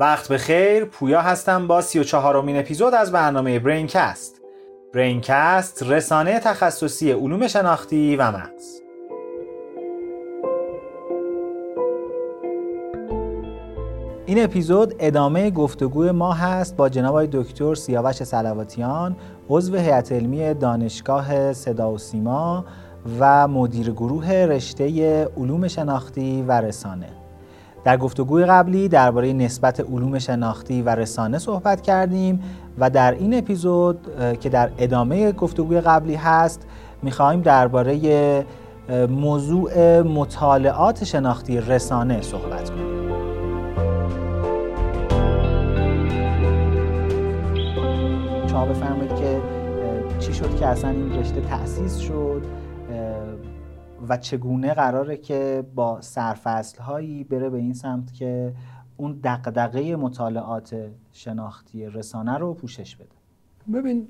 وقت به خیر پویا هستم با سی و چهارمین اپیزود از برنامه برینکست. برینکست رسانه تخصصی علوم شناختی و مغز. این اپیزود ادامه گفتگوی ما هست با جناب دکتر سیاوش سلواتیان عضو هیئت علمی دانشگاه صدا و سیما و مدیر گروه رشته علوم شناختی و رسانه. در گفتگوی قبلی درباره نسبت علوم شناختی و رسانه صحبت کردیم و در این اپیزود که در ادامه گفتگوی قبلی هست می‌خواهیم درباره موضوع مطالعات شناختی رسانه صحبت کنیم. شما بفرمایید که چی شد که اصلا این رشته تأسیس شد؟ و چگونه قراره که با سرفصل هایی بره به این سمت که اون دقدقه مطالعات شناختی رسانه رو پوشش بده. ببین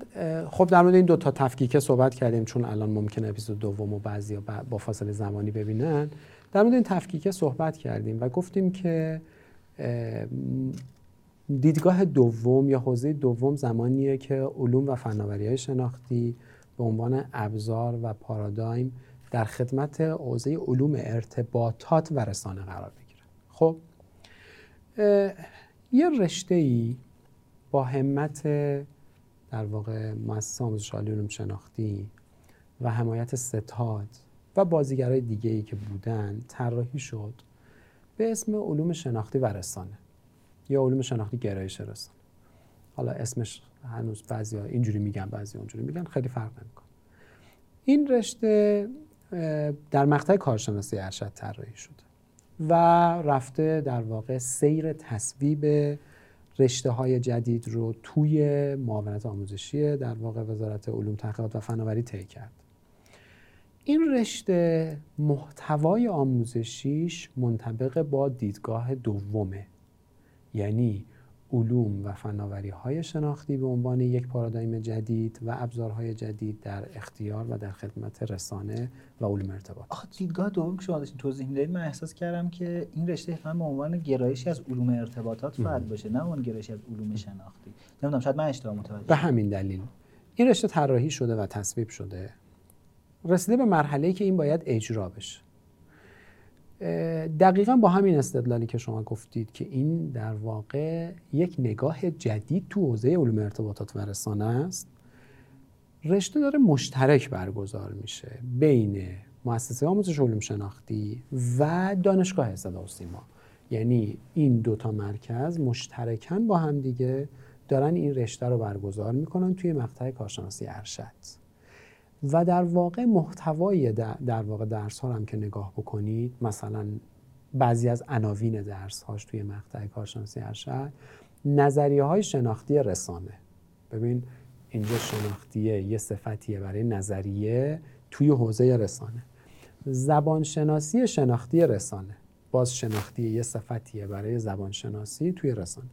خب در مورد این دو تا تفکیک صحبت کردیم چون الان ممکنه اپیزود دوم و بعضی با فاصله زمانی ببینن. در مورد این تفکیک صحبت کردیم و گفتیم که دیدگاه دوم یا حوزه دوم زمانیه که علوم و فناوری های شناختی به عنوان ابزار و پارادایم در خدمت حوزه علوم ارتباطات و رسانه قرار بگیره خب یه رشته ای با همت در واقع مؤسسه آموزش عالی علوم شناختی و حمایت ستاد و بازیگرای دیگه ای که بودن طراحی شد به اسم علوم شناختی و رسانه یا علوم شناختی گرایش رسانه. حالا اسمش هنوز بعضی ها اینجوری میگن بعضی اونجوری میگن خیلی فرق نمی‌کنه. این رشته در مقطع کارشناسی ارشد طراحی شده و رفته در واقع سیر تصویب رشته های جدید رو توی معاونت آموزشی در واقع وزارت علوم تحقیقات و فناوری طی کرد. این رشته محتوای آموزشیش منطبق با دیدگاه دومه. یعنی علوم و فناوری های شناختی به عنوان یک پارادایم جدید و ابزارهای جدید در اختیار و در خدمت رسانه و علوم ارتباط. آخه دیدگاه دوم که شما داشتین توضیح می‌دادید من احساس کردم که این رشته هم به عنوان گرایشی از علوم ارتباطات باید باشه نه عنوان گرایشی از علوم شناختی. نمی‌دونم شاید من اشتباه متوجه به همین دلیل. این رشته طراحی شده و تصویب شده. رسیده به مرحله که این باید اجرا بشه. دقیقا با همین استدلالی که شما گفتید که این در واقع یک نگاه جدید تو حوزه علوم ارتباطات و رسانه است رشته داره مشترک برگزار میشه بین مؤسسه آموزش علوم شناختی و دانشگاه صدا و سیما. یعنی این دوتا مرکز مشترکن با هم دیگه دارن این رشته رو برگزار می‌کنن توی مقطع کارشناسی ارشد. و در واقع محتوای در واقع درس ها هم که نگاه بکنید مثلا بعضی از عناوین درس هاش توی مقطع کارشناسی ارشد نظریه های شناختی رسانه. ببین اینجا شناختیه یه صفتیه برای نظریه توی حوزه رسانه. زبان شناسی شناختی رسانه. باز شناختی یه صفتیه برای زبان شناسی توی رسانه.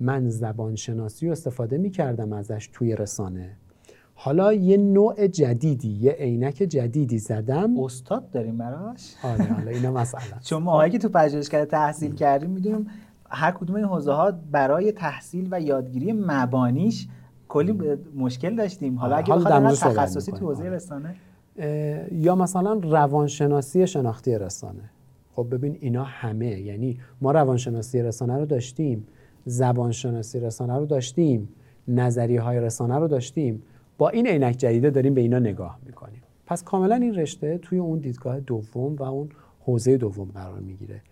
من زبان شناسی رو استفاده می کردم ازش توی رسانه. حالا یه نوع جدیدی یه عینک جدیدی زدم. استاد داریم براش؟ آره حالا اینا مسئله چون ما که تو پژوهشگاه تحصیل کردیم می‌دونیم هر کدوم این حوزه ها برای تحصیل و یادگیری مبانیش کلی مشکل داشتیم. حالا اگه بخواد تخصصی تو حوزه رسانه. یا مثلا روانشناسی شناختی رسانه. خب ببین اینا همه یعنی ما روانشناسی رسانه رو داشتیم زبانشناسی رسانه رو داشتیم نظریه های رسانه رو داشتیم. با این عینک جدیده داریم به اینا نگاه می‌کنیم. پس کاملا این رشته توی اون دیدگاه دوم و اون حوزه دوم قرار می‌گیره.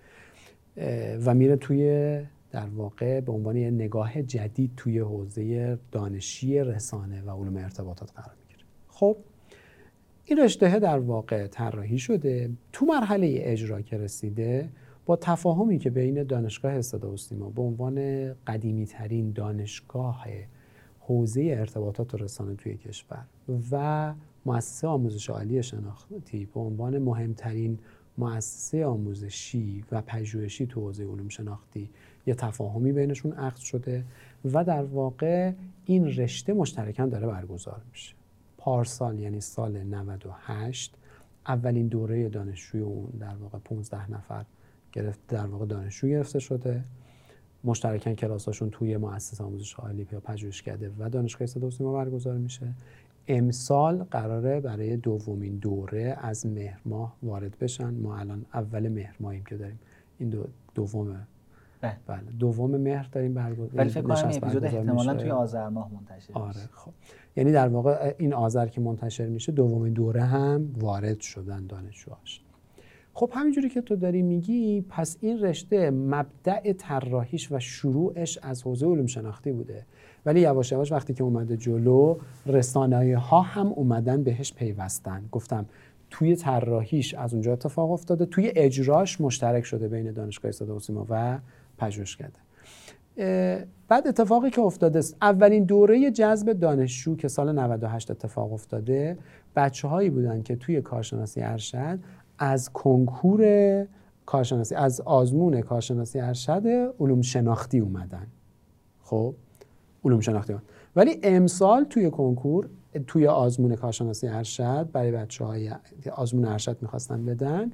و میره توی در واقع به عنوان یه نگاه جدید توی حوزه دانشی رسانه و علوم ارتباطات قرار می‌گیره. خب این رشته در واقع طراحی شده. تو مرحله اجرا که رسیده با تفاهمی که بین دانشگاه صدا و به عنوان قدیمی ترین دانشگاه حوزه ارتباطات و رسانه توی کشور و مؤسسه آموزش عالی شناختی به عنوان مهمترین مؤسسه آموزشی و پژوهشی تو حوزه علوم شناختی یه تفاهمی بینشون عقد شده و در واقع این رشته مشترکاً داره برگزار میشه. پارسال یعنی سال 98 اولین دوره دانشجوی اون در واقع 15 نفر گرفت در واقع دانشجو گرفته شده. مشترکن کلاساشون توی مؤسسه آموزش عالی یا پژوهشکده و دانشگاه صدا و سیما برگزار میشه امسال قراره برای دومین دوره از مهر ماه وارد بشن ما الان اول مهر ماهیم که داریم این دو دوم بله. بله دوم مهر داریم برگزار ولی فکر کنم اپیزود احتمالاً. توی آذر ماه منتشر آره. خب یعنی در واقع این آذر که منتشر میشه دومین دوره هم وارد شدن دانشجوهاش خب همینجوری که تو داری میگی پس این رشته مبدع طراحیش و شروعش از حوزه علوم شناختی بوده. ولی یواش یواش وقتی که اومده جلو رسانه ها هم اومدن بهش پیوستن. گفتم توی طراحیش از اونجا اتفاق افتاده توی اجراش مشترک شده بین دانشگاه صدا و سیما و پژوهشکده بعد اتفاقی که افتاده است اولین دوره جذب دانشجو که سال 98 اتفاق افتاده بچه هایی بودن که توی کارشناسی ارشد از کنکور کارشناسی از آزمون کارشناسی ارشد علوم شناختی اومدن خب علوم شناختی اومدن. ولی امسال توی کنکور توی آزمون کارشناسی ارشد برای بچه های آزمون ارشد می‌خواستن بدن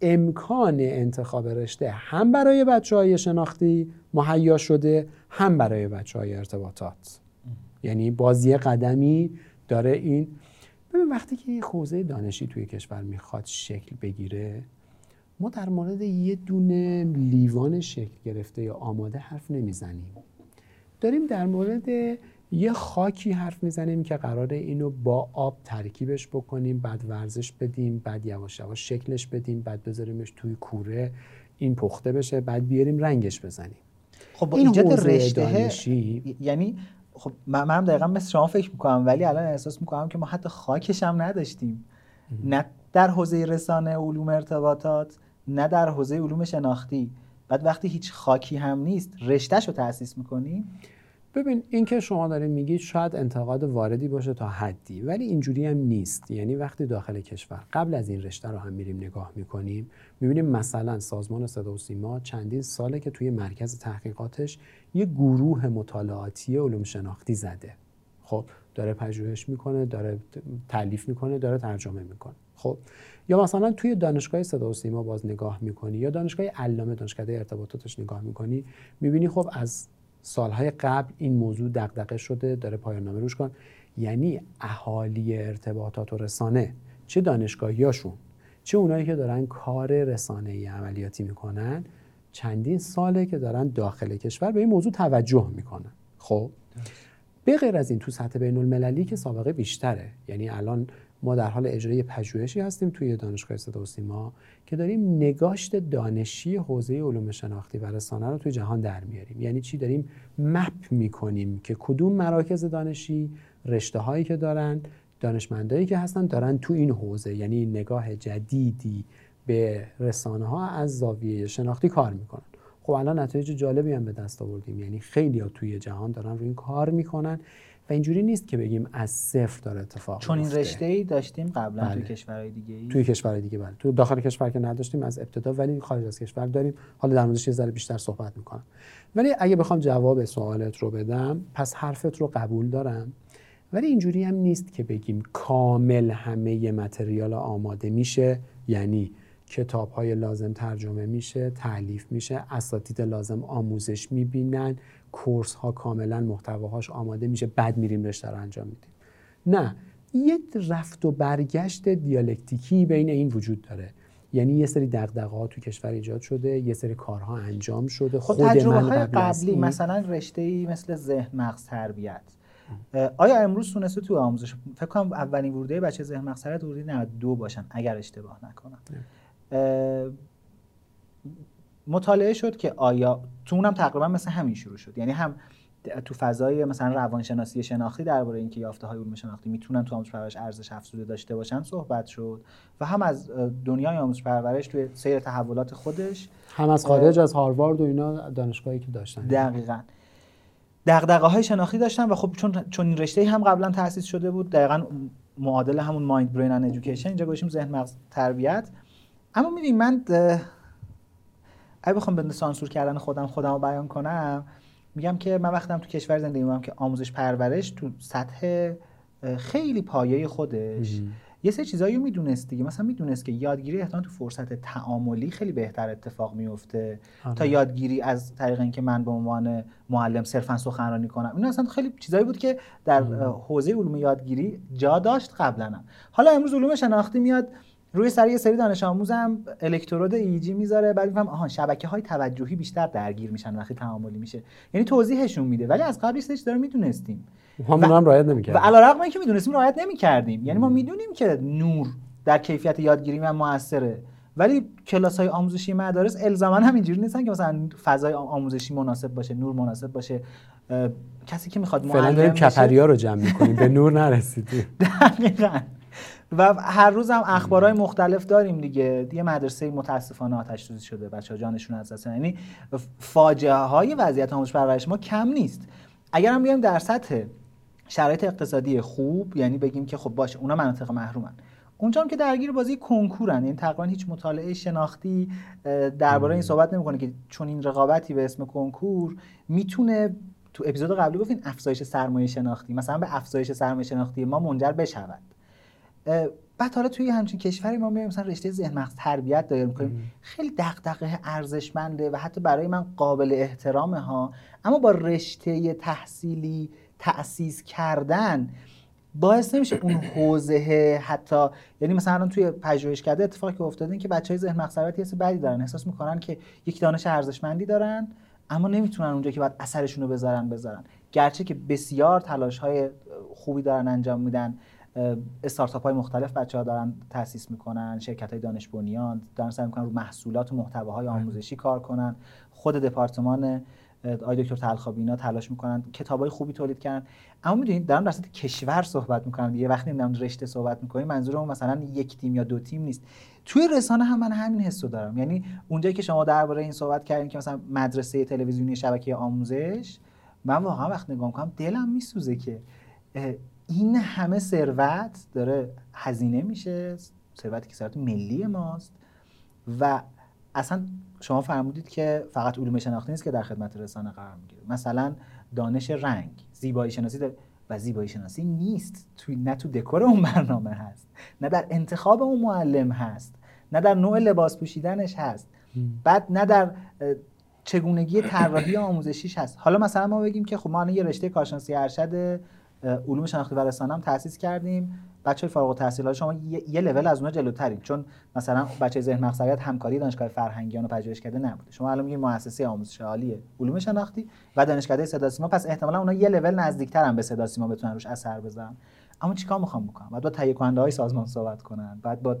امکان انتخاب رشته هم برای بچه های شناختی مهیا شده هم برای بچه های ارتباطات یعنی بازی قدمی داره این ببین وقتی که یه حوزه دانشی توی کشور می‌خواد شکل بگیره ما در مورد یه دونه لیوان شکل گرفته یا آماده حرف نمی‌زنیم. داریم در مورد یه خاکی حرف می‌زنیم که قراره اینو با آب ترکیبش بکنیم بعد ورزش بدیم بعد یواش یواش شکلش بدیم بعد بذاریمش توی کوره این پخته بشه بعد بیاریم رنگش بزنیم. خب با این ایجاد رشته دانشی یعنی خب من من دقیقا مثل شما فکر می‌کنم ولی الان احساس می‌کنم که ما حتی خاکش هم نداشتیم نه در حوزه رسانه علوم ارتباطات نه در حوزه علوم شناختی. بعد وقتی هیچ خاکی هم نیست رشتهش رو تأسیس می‌کنیم ببین این که شما دارین میگید شاید انتقاد واردی باشه تا حدی ولی اینجوری هم نیست. یعنی وقتی داخل کشور قبل از این رشته رو هم میریم نگاه می‌کنیم می‌بینیم مثلا سازمان صدا و سیما چندین ساله که توی مرکز تحقیقاتش یه گروه مطالعاتی علوم شناختی زده. خب داره پژوهش می‌کنه داره تعلیف می‌کنه داره ترجمه می‌کنه. خب یا مثلا توی دانشگاه صدا و سیما باز نگاه می‌کنی یا دانشگاه علامه دانشکده ارتباطاتش نگاه می‌کنی می‌بینی خب از سالهای قبل این موضوع دغدغه شده داره پایان نامه روش کن. یعنی اهالی ارتباطات و رسانه چه دانشگاهیاشون چه اونایی که دارن کار رسانه ای عملیاتی می‌کنن؟ چندین ساله که دارن داخل کشور به این موضوع توجه می‌کنن. خب؟ به غیر از این تو سطح بین المللی که سابقه بیشتره. یعنی الان ما در حال اجرای پژوهشی هستیم توی دانشگاه صدا و که داریم نگاشت دانشی حوزه علوم شناختی و رسانه رو توی جهان در میاریم. یعنی چی؟ داریم مپ می‌کنیم که کدوم مراکز دانشی رشته هایی که دارن دانشمندایی که هستن دارن تو این حوزه. یعنی نگاه جدیدی به رسانه ها از زاویه شناختی کار می‌کنن. خب الان نتایج جالبی هم به دست آوردیم. یعنی خیلی ها توی جهان دارن روی این کار می‌کنن. و اینجوری نیست که بگیم از صفر داره اتفاق چون این. رشته ای داشتیم قبلا بله. توی کشورهای دیگه ای توی کشور دیگه بله. تو داخل کشور که نداشتیم از ابتدا ولی خارج از کشور داریم. حالا در موردش یه ذره بیشتر صحبت می‌کنم. ولی اگه بخوام جواب سوالت رو بدم پس حرفت رو قبول دارم. ولی اینجوری هم نیست که بگیم کامل همه متریال آماده میشه. یعنی کتاب های لازم ترجمه میشه تعلیف میشه اساتید لازم آموزش می‌بینن. کورس ها کاملا محتواهاش آماده میشه بعد میریم رشته رو انجام میدیم. نه یه رفت و برگشت دیالکتیکی بین این وجود داره. یعنی یه سری دغدغه ها تو کشور ایجاد شده یه سری کارها انجام شده. خب خود تجربه من قبل قبلی این- مثلا رشته ای مثل ذهن مغز تربیت. آیا امروز تونسته تو آموزش فکر کنم اولین ورودی بچه ذهن مغز تربیت ورودی 92 باشن اگر اشتباه نکنم. مطالعه شد که آیا تو اونم تقریبا مثل همین شروع شد. یعنی هم تو فضای مثلا روانشناسی شناختی درباره اینکه یافته های علوم شناختی می‌تونن تو آموزش پرورش ارزش افزوده داشته باشن صحبت شد و هم از دنیای آموزش پرورش توی سیر تحولات خودش هم از خارج از هاروارد و اینا دانشگاهی که داشتن. دقیقا. دغدغه های شناختی داشتن و خب چون چون این رشته هم قبلا تأسیس شده بود دقیقا معادل همون مایند برین ان ادویکیشن اینجا گوشیم ذهن مغز تربیت. اما می‌دونی من اگه بخوام به سانسور کردن خودم خودم رو بیان کنم میگم که من وقتم تو کشور زندگی می‌کنم که آموزش پرورش تو سطح خیلی پایه خودش. یه سه چیزایی رو می‌دونست دیگه. مثلا می‌دونست که یادگیری احتمال تو فرصت تعاملی خیلی بهتر اتفاق میفته آره. تا یادگیری از طریق اینکه من به عنوان معلم صرفا سخنرانی کنم. این اصلا خیلی چیزایی بود که در حوزه علوم یادگیری جا داشت قبلا. حالا امروز علوم شناختی میاد. روی سر یه سری دانش آموزم الکترود ایجی می‌ذاره بعد میفهم آها شبکه های توجهی بیشتر درگیر میشن وقتی تعاملی میشه. یعنی توضیحشون میده. ولی از قبلش داره می‌دونستیم. همون هم رعایت و نمی‌کرد علیرغم اینکه می‌دونستیم رعایت نمی‌کردیم. یعنی ما می‌دونیم که نور در کیفیت یادگیری من موثره. ولی کلاس های آموزشی مدارس الزاما هم اینجوری نیستن که مثلا فضای آموزشی مناسب باشه نور مناسب باشه. کسی که می‌خواد فعلا معلم داریم بشه- کپریا رو جمع می‌کنیم. به نور نرسیدیم. دقیقاً. و هر روز هم اخبارهای مختلف داریم دیگه. یه مدرسه متاسفانه آتش سوزی شده. بچه ها جانشون از دست. یعنی فاجعه های وضعیت آموزش پرورش ما کم نیست. اگر هم بیایم در سطح شرایط اقتصادی خوب یعنی بگیم که خب باشه اونا مناطق محرومن. اونجا هم که درگیر بازی کنکورن. یعنی تقریبا هیچ مطالعه شناختی درباره این صحبت نمی‌کنه که چون این رقابتی به اسم کنکور می‌تونه تو اپیزود قبلی گفتین افزایش سرمایه شناختی. مثلا به افزایش سرمایه شناختی ما منجر بشود. بعد حالا توی همچین کشوری ما میایم مثلا رشته ذهن مغز تربیت دایر می‌کنیم خیلی دغدغه ارزشمنده و حتی برای من قابل احترامه ها. اما با رشته تحصیلی تأسیس کردن باعث نمیشه اون حوزه حتی یعنی مثلا الان توی پژوهشکده اتفاقی که افتاده این که بچه های ذهن مغز تربیت حس بدی دارن. احساس می‌کنن که یک دانش ارزشمندی دارن اما نمی‌تونن اونجا که باید اثرشون رو بذارن بذارن. گرچه که بسیار تلاش های خوبی دارن انجام میدن. استارتاپ های مختلف بچه ها دارن تاسیس می‌کنن شرکت های دانش بنیان دارن سعی می‌کنن رو محصولات و محتواهای آموزشی کار کنن. خود دپارتمان آقای دکتر تلخابی اینا تلاش می‌کنن. کتابای خوبی تولید کردن. اما می‌دونید دارن در سطح کشور صحبت می‌کنن یه وقتی نمی‌دونم رشته صحبت می‌کنیم منظورم مثلا یک تیم یا دو تیم نیست. توی رسانه هم من همین حسو دارم. یعنی اونجایی که شما درباره این صحبت کردین که مثلا مدرسه تلویزیونی شبکه آموزش من واقعا وقت نگاه می‌کنم دلم میسوزه که این همه ثروت داره هزینه میشه ثروتی که ثروت ملی ماست. و اصلا شما فرمودید که فقط علوم شناختی نیست که در خدمت رسانه قرار می‌گیره. مثلا دانش رنگ زیبایی شناسی داره و زیبایی شناسی نیست. توی نه تو دکور اون برنامه هست نه در انتخاب اون معلم هست نه در نوع لباس پوشیدنش هست. بعد نه در چگونگی طراحی آموزشیش هست. حالا مثلا ما بگیم که خب ما الان یه رشته کارشناسی ارشد علوم شناختی و رسانه هم تأسیس کردیم. بچه فارغ التحصیلات شما یه, یه لول از اونها جلوترین چون مثلا بچه ذهن مغز همکاری دانشگاه فرهنگیان و پژوهشکده نبوده. شما الان میگید مؤسسه آموزش عالی علوم شناختی و دانشکده صدا سیما پس احتمالا اونها یه لول نزدیکتر هم به صدا سیما بتونن روش اثر بزنن اما چیکار می‌خوام بکنم؟ بعد با تهیه کننده های سازمان صحبت کنن. بعد با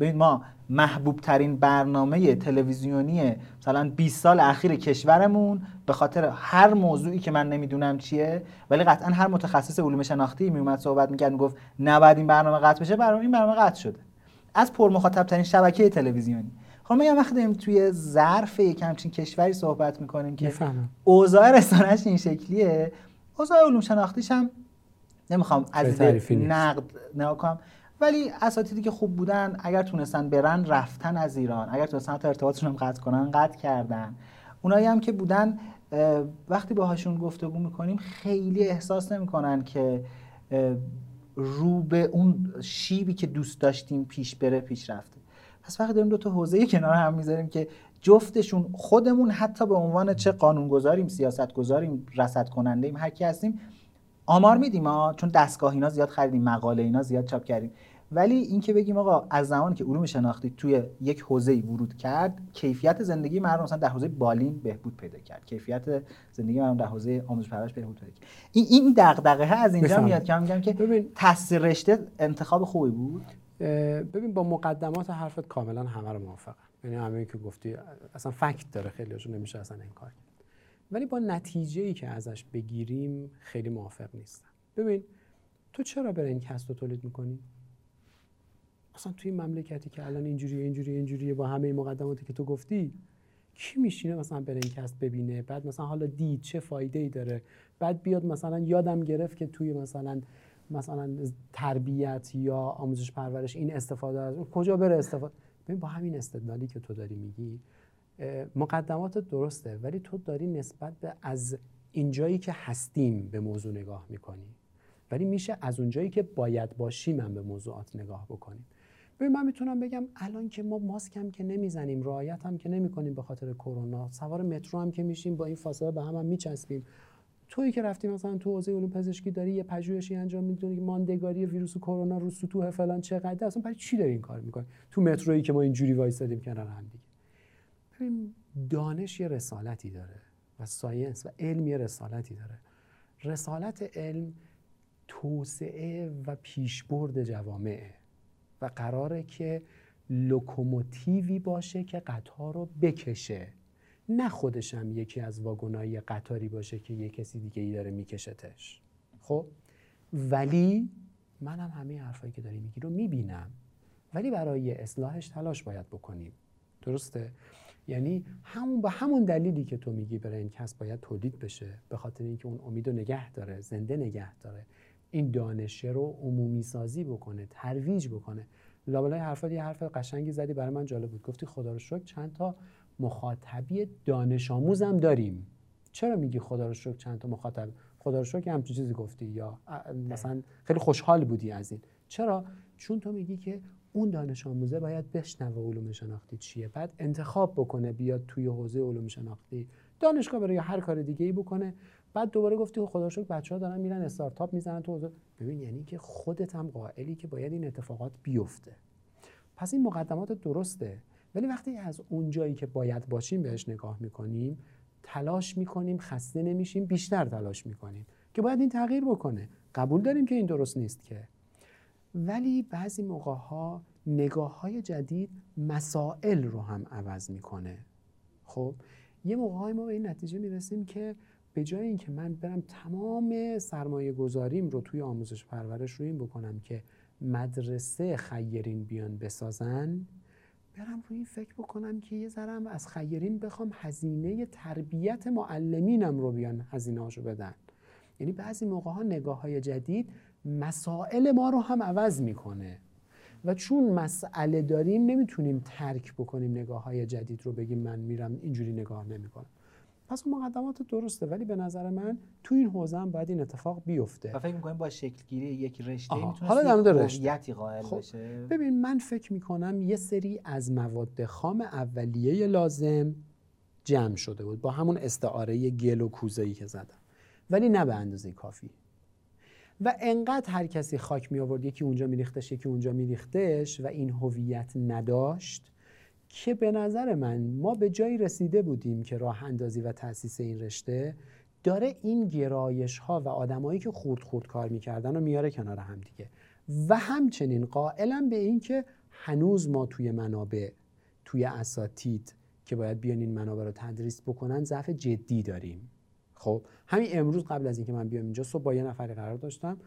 ببین ما محبوب ترین برنامه تلویزیونی مثلا 20 سال اخیر کشورمون به خاطر هر موضوعی که من نمی‌دونم چیه ولی قطعا هر متخصص علوم شناختی میومد صحبت می‌کرد می‌گفت نباید این برنامه قطع بشه برنامه این برنامه قطع شده. از پر مخاطب ترین شبکه تلویزیونی. خب میگم وقتی داریم توی ظرف یک همچین کشوری صحبت می‌کنیم که اوضاع رسانش این شکلیه اوضاع علوم شناختیش هم نمی‌خوام از نقد نگاه کنم. ولی اساتیدی که خوب بودن اگر تونستن برن رفتن از ایران. اگر تونستن تا ارتباطشون هم قطع کنن قطع کردن. اونایی هم که بودن وقتی باهاشون گفتگو می‌کنیم خیلی احساس نمی‌کنن که رو به اون شیبی که دوست داشتیم پیش بره پیش رفته. پس وقتی داریم دو تا حوزه کنار هم می‌ذاریم که جفتشون خودمون حتی به عنوان چه قانونگذاریم سیاست گذاریم رصد کننده ایم هر کی هستیم آمار میدیم ها چون دستگاه اینا زیاد خریدیم مقاله اینا زیاد چاپ کردیم. ولی اینکه بگیم آقا از زمانی که علوم شناختی توی یک حوزه ورود کرد کیفیت زندگی مردم مثلا در حوزه بالین بهبود پیدا کرد. کیفیت زندگی مردم در حوزه آموزش پرورش بهبود پیدا کرد. این این دغدغه از اینجا. میاد که من میگم که ببین تحصیل رشته انتخاب خوبی بود؟ ببین با مقدمات حرفت کاملا همه رو موافقم. یعنی همه که گفتی اصلا فکت داره خیلیشون نمیشه اصلا انکار کرد. ولی با نتیجه ای که ازش بگیریم خیلی موافق نیستم. ببین تو چرا برنکست رو تولید می‌کنی؟ اصلا توی مملکتی که الان اینجوری اینجوری اینجوریه با همه مقدماتی که تو گفتی کی میشینه مثلا برنکست ببینه؟ بعد مثلا حالا دید چه فایده ای داره؟ بعد بیاد مثلا یادم گرفت که توی مثلا مثلا تربیت یا آموزش پرورش این استفاده از کجا بره استفاده؟ ببین با همین استدلالی که تو داری میگی مقدمات درسته ولی تو داری نسبت به از اینجایی که هستیم به موضوع نگاه می‌کنی. ولی میشه از اونجایی که باید باشیم من به موضوعات نگاه بکنیم. ببین من می‌تونم بگم الان که ما ماسک هم که نمی‌زنیم رعایت هم که نمی‌کنیم به خاطر کرونا سوار مترو هم که میشیم با این فاصله به هم هم میچسبیم. تویی که رفتی مثلا تو حوزه علوم پزشکی داری یه پژوهشی انجام می‌دونی که ماندگاری ویروس کرونا رو سطوح فلان چقدر اصلا برای چی داری این کار می‌کنی؟ تو مترویی که ما اینجوری وایسادیم کنار هم دیگه. ببین دانش یه رسالتی داره و science و علم یه رسالتی داره. رسالت علم توسعه و پیشبرد جوامعه و قراره که لوکوموتیوی باشه که قطار رو بکشه. نه خودش هم یکی از واگنای قطاری باشه که یه کسی دیگه ای داره میکشتش. خب؟ ولی منم همه حرفایی که داری میگی رو می‌بینم. ولی برای اصلاحش تلاش باید بکنیم. درسته؟ یعنی همون به همون دلیلی که تو میگی برای این کس باید تولید بشه به خاطر اینکه اون امید رو نگه داره زنده نگه داره. این دانشه رو عمومی سازی بکنه ترویج بکنه. لابلای حرفات یه حرف قشنگی زدی برای من جالب بود. گفتی خدا رو شکر چند تا مخاطبی دانش آموزم داریم. چرا میگی خدا رو شکر چند تا مخاطب؟ خدا رو شکر همچین چیزی گفتی یا مثلا خیلی خوشحال بودی از این. چرا؟ چون تو میگی که اون دانش آموزه باید بشنوه علوم شناختی چیه. بعد انتخاب بکنه بیاد توی حوزه علوم شناختی. دانشگاه برای هر کار دیگه ای بکنه. بعد دوباره گفتی خدا شکر بچه ها دارن میرن استارتاپ می‌زنن تو ببین یعنی که خودت هم قائلی که باید این اتفاقات بیفته. پس این مقدمات درسته. ولی وقتی از اون جایی که باید باشیم بهش نگاه می‌کنیم تلاش می‌کنیم خسته نمیشیم بیشتر تلاش می‌کنیم که باید این تغییر بکنه. قبول داریم که این درست نیست که. ولی بعضی موقع ها نگاه های جدید مسائل رو هم عوض می‌کنه. خب یه موقع ما به این نتیجه می‌رسیم که به جای اینکه من برم تمام سرمایه گذاریم رو توی آموزش پرورش رو این بکنم که مدرسه خیرین بیان بسازن برم روی این فکر بکنم که یه ذرم از خیرین بخوام هزینه تربیت معلمینم رو بیان هزینه هاشو بدن. یعنی بعضی موقع ها نگاه های جدید مسائل ما رو هم عوض می‌کنه. و چون مسئله داریم نمی‌تونیم ترک بکنیم نگاه های جدید رو بگیم من میرم اینجوری نگاه نمی‌کنم. پس اون مقدمات درسته ولی به نظر من تو این حوزه هم باید این اتفاق بیفته. و فکر می‌کنیم با شکلگیری یک رشته حالا در رشته. قائل خب. بشه؟ ببین من فکر می‌کنم یه سری از مواد خام اولیه لازم جمع شده بود با همون استعاره گل و کوزه که زدم. ولی نه به اندازه کافی. و انقدر هر کسی خاک می آورد یکی اونجا میریختش یکی اونجا میریختش و این هویت نداشت. که به نظر من ما به جایی رسیده بودیم که راه اندازی و تاسیس این رشته داره این گرایش ها و آدمایی که خورد خورد کار می‌کردن رو میاره کنار هم دیگه. و همچنین قائلم به این که هنوز ما توی منابع توی اساتید که باید بیان این منابع رو تدریس بکنن ضعف جدی داریم. خب همین امروز قبل از اینکه من بیام اینجا صبح با یه نفری قرار داشتم.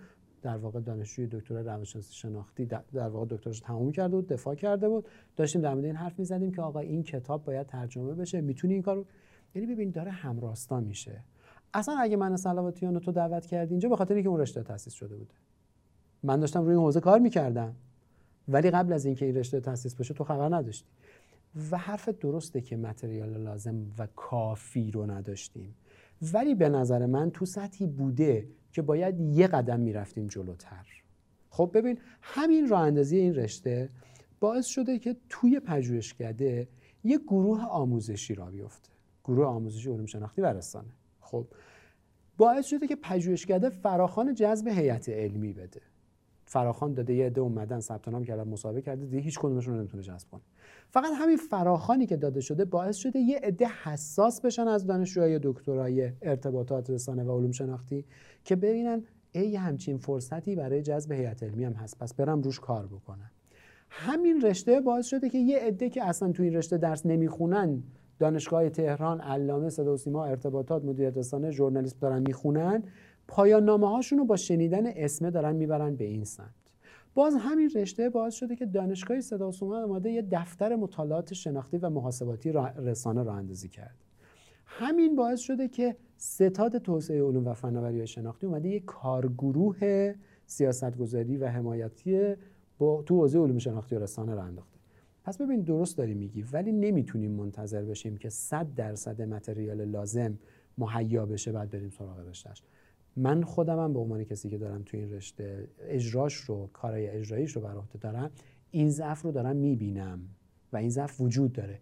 در واقع دانشجوی دکترا روانشناسی شناختی در واقع دکترش تموم کرده بود دفاع کرده بود. داشتیم در مورد این حرف می‌زدیم که آقا این کتاب باید ترجمه بشه می‌تونی این کارو؟ یعنی ببین داره همراستا میشه. اصلا اگه من سلواتیان تو دعوت کردی اینجا به خاطر اینکه اون رشته تاسیس شده بوده. من داشتم روی این حوزه کار می‌کردم. ولی قبل از اینکه این رشته تاسیس بشه تو خبر نداشتی. و حرف درسته که متریال لازم و کافی رو نداشتیم. ولی به نظر من تو سطحی بوده که باید یه قدم می‌رفتیم جلوتر. خب ببین همین راه اندازی این رشته باعث شده که توی پژوهشکده یه گروه آموزشی را بیفته. گروه آموزشی علوم شناختی و رسانه. خب باعث شده که پژوهشکده فراخان جذب هیئت علمی بده. فراخان داده یه عده اومدن ثبت نام کردن مسابقه کرده دیگه هیچ کدومشون نمی‌تونه جذب کنه. فقط همین فراخانی که داده شده باعث شده یه عده حساس بشن از دانشجوهای دکترای ارتباطات رسانه و علوم شناختی که ببینن ای همچین فرصتی برای جذب هیئت علمی هم هست پس برم روش کار بکنم همین رشته باعث شده که یه عده که اصلا تو این رشته درس نمی‌خونن دانشگاه تهران علامه صدا و سیما ارتباطات مدیریت رسانه ژورنالیسم دارن می‌خونن پایان نامه هاشون رو با شنیدن اسمه دارن می‌برن به این سمت. باز همین رشته باعث شده که دانشگاه صدا و سیما اومده یه دفتر مطالعات شناختی و محاسباتی رسانه راه اندازی کرد. همین باعث شده که ستاد توسعه علوم و فناوری شناختی اومده یه کارگروه سیاستگذاری و حمایتی با تو حوزه علوم شناختی و رسانه راه انداخته. پس ببین درست داری میگی ولی نمی‌تونیم منتظر بشیم که 100 درصد متریال لازم مهیا بشه بعد بریم سراغ رشتهش من خودمم به عنوان کسی که دارم تو این رشته اجراش رو کارهای اجراییش رو بر عهده دارم این ضعف رو دارم می‌بینم و این ضعف وجود داره.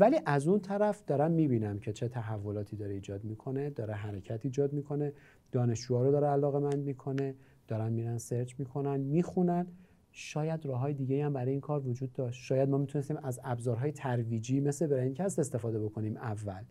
ولی از اون طرف دارم می‌بینم که چه تحولاتی داره ایجاد می‌کنه داره حرکت ایجاد می‌کنه دانشجوها رو داره علاقه مند می‌کنه دارن میرن سرچ می‌کنن می‌خونن. شاید راه های دیگه هم برای این کار وجود داشت. شاید ما می‌تونستیم از ابزارهای ترویجی مثل برینکست استفاده بکنیم اول.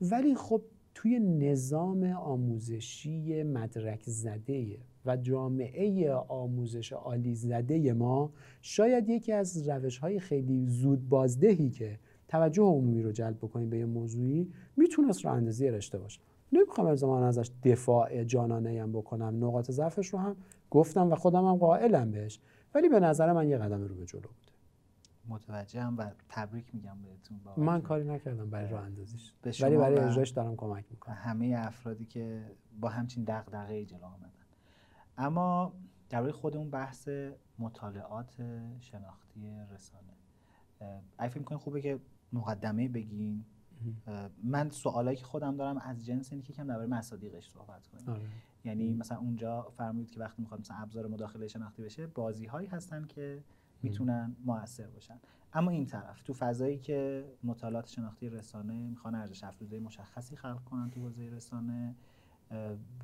ولی خب توی نظام آموزشی مدرک زده و جامعه آموزش عالی زده ما شاید یکی از روش های خیلی زود بازدهی که توجه عمومی رو جلب بکنیم به یه موضوعی می‌تونست رو اندازی رشته باشه. نمی‌خوام از زمان ازش دفاع جانانه هم بکنم نقاط ضعفش رو هم گفتم و خودم هم قائلم بهش ولی به نظر من یه قدم رو به جلو بوده متوجهم و تبریک میگم بهتون من کاری نکردم برای راه اندازیش. ولی برای اجراش دارم کمک می‌کنم. همه افرادی که با همچین دغدغه جلو آمدن. اما در خود اون بحث مطالعات شناختی رسانه. اگه فکر می‌کنین خوبه که مقدمه بگین؟ من سوالایی که خودم دارم از جنس اینه که کم درباره مصادیقش صحبت کنیم. آره. یعنی مثلا اونجا فرمودید که وقتی می‌خواد مثلا ابزار مداخله شناختی بشه بازی هایی هستن که می‌تونن موثر باشن. اما این طرف تو فضایی که مطالعات شناختی رسانه می‌خوان ارزش افزوده مشخصی خلق کنن تو حوزه رسانه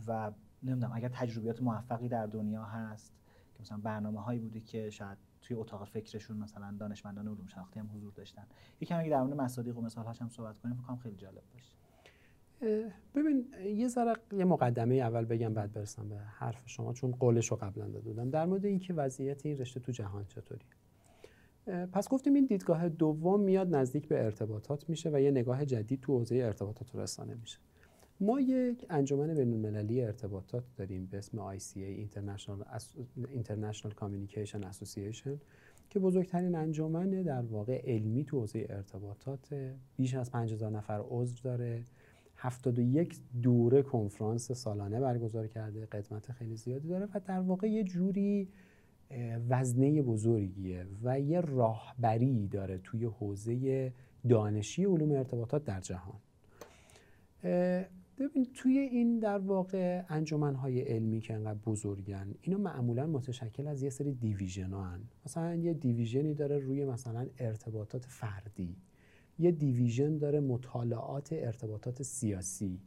و نمی‌دونم اگر تجربیات موفقی در دنیا هست که مثلا برنامه هایی بوده که شاید توی اتاق فکرشون مثلا دانشمندان علوم شناختی هم حضور داشتن. یکم اگه در مورد مصادیق و مثال هم صحبت کنیم فکر خیلی جالب باشه. ببین یه ذره یه مقدمه اول بگم بعد برسم به حرف شما چون قولش رو قبلا داده بودم در مورد اینکه وضعیت این رشته تو جهان چطوری؟ پس گفتیم این دیدگاه دوم میاد نزدیک به ارتباطات میشه و یه نگاه جدید تو حوزه ارتباطات رسانه میشه. ما یک انجمن بین المللی ارتباطات داریم به اسم ICA International, International Communication Association که بزرگترین انجمن در واقع علمی تو حوزه ارتباطات. بیش از 5000 نفر عضو داره. 71 دوره کنفرانس سالانه برگزار کرده قدمت خیلی زیادی داره و در واقع یه جوری وزنه بزرگیه و یه راهبری داره توی حوزه دانشی علوم ارتباطات در جهان ببین توی این در واقع های علمی که انقدر بزرگن اینا معمولا متشکل از یه سری دیویژن هن. مثلا یه دیویژنی داره روی مثلا ارتباطات فردی یه دیویژن داره مطالعات ارتباطات سیاسی.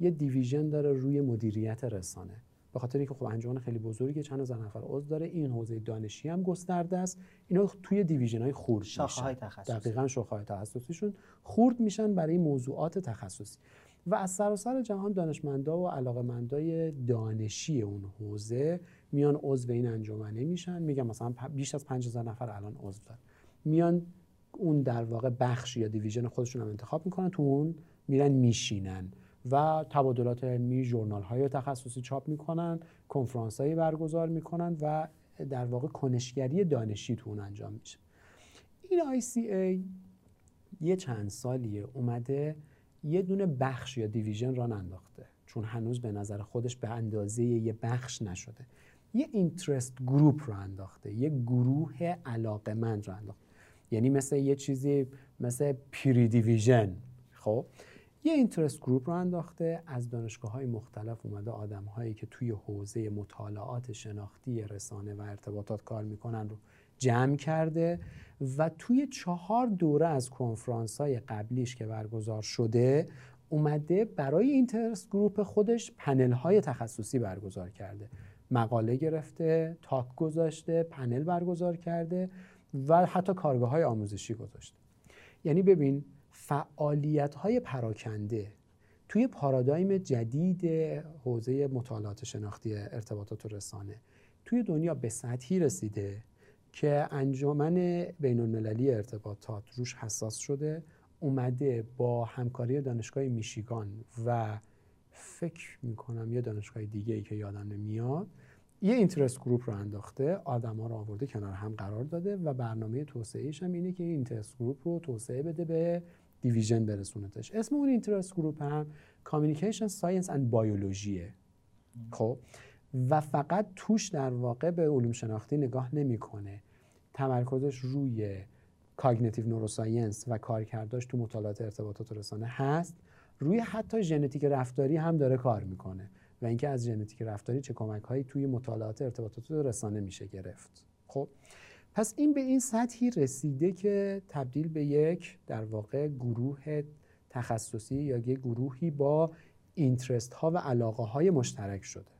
یه دیویژن داره روی مدیریت رسانه. به خاطر اینکه خب انجمن خیلی بزرگی چند هزار نفر عضو داره. این حوزه دانشی هم گسترده است. اینا توی دیویژن های خورد های تخصصی. دقیقاً شاخه های تخصصیشون خورد میشن برای موضوعات تخصصی. و از سراسر جهان دانشمندا و علاقمندای دانشی اون حوزه میان عضو این انجمنه میشن. میگم مثلا بیش از 5000 نفر الان عضو دارن. میان اون در واقع بخش یا دیویژن خودشون هم انتخاب می‌کنن تو اون میرن میشینن و تبادلات علمی ژورنال های تخصصی چاپ می‌کنن کنفرانس هایی برگزار می‌کنن و در واقع کنشگری دانشی تو اون انجام میشه. این ICA یه چند سالیه اومده یه دونه بخش یا دیویژن را انداخته چون هنوز به نظر خودش به اندازه یه بخش نشده. یه اینترست گروپ رو انداخته یه گروه علاقمند رو انداخته. یعنی مثل یه چیزی مثل pre division خب؟ یه interest group رو انداخته از دانشگاه های مختلف اومده آدم هایی که توی حوزه مطالعات شناختی رسانه و ارتباطات کار می‌کنن رو جمع کرده و توی چهار دوره از کنفرانس های قبلیش که برگزار شده اومده برای interest group خودش پنل های تخصصی برگزار کرده. مقاله گرفته talk گذاشته پنل برگزار کرده و حتی کارگاه های آموزشی گذاشته یعنی ببین فعالیت های پراکنده توی پارادایم جدید حوزه مطالعات شناختی ارتباطات و رسانه توی دنیا به سطحی رسیده که انجمن بین المللی ارتباطات روش حساس شده اومده با همکاری دانشگاه میشیگان و فکر می‌کنم یه دانشگاه دیگه ای که یادم نمیاد یه interest group رو انداخته آدم ها رو آورده کنار هم قرار داده و برنامه توسعهش هم اینه که این interest group رو توسعه بده به division برسونتش. اسم اون interest group هم communication science and biology ه خب؟ و فقط توش در واقع به علوم شناختی نگاه نمی‌کنه. تمرکزش روی cognitive neuroscience و کارکرداش تو مطالعات ارتباطات رسانه هست. روی حتی ژنتیک رفتاری هم داره کار می‌کنه. و اینکه از ژنتیک رفتاری چه کمک هایی توی مطالعات ارتباطات رسانه میشه گرفت. خب پس این به این سطحی رسیده که تبدیل به یک در واقع گروه تخصصی یا یک گروهی با اینترست ها و علاقه های مشترک شده.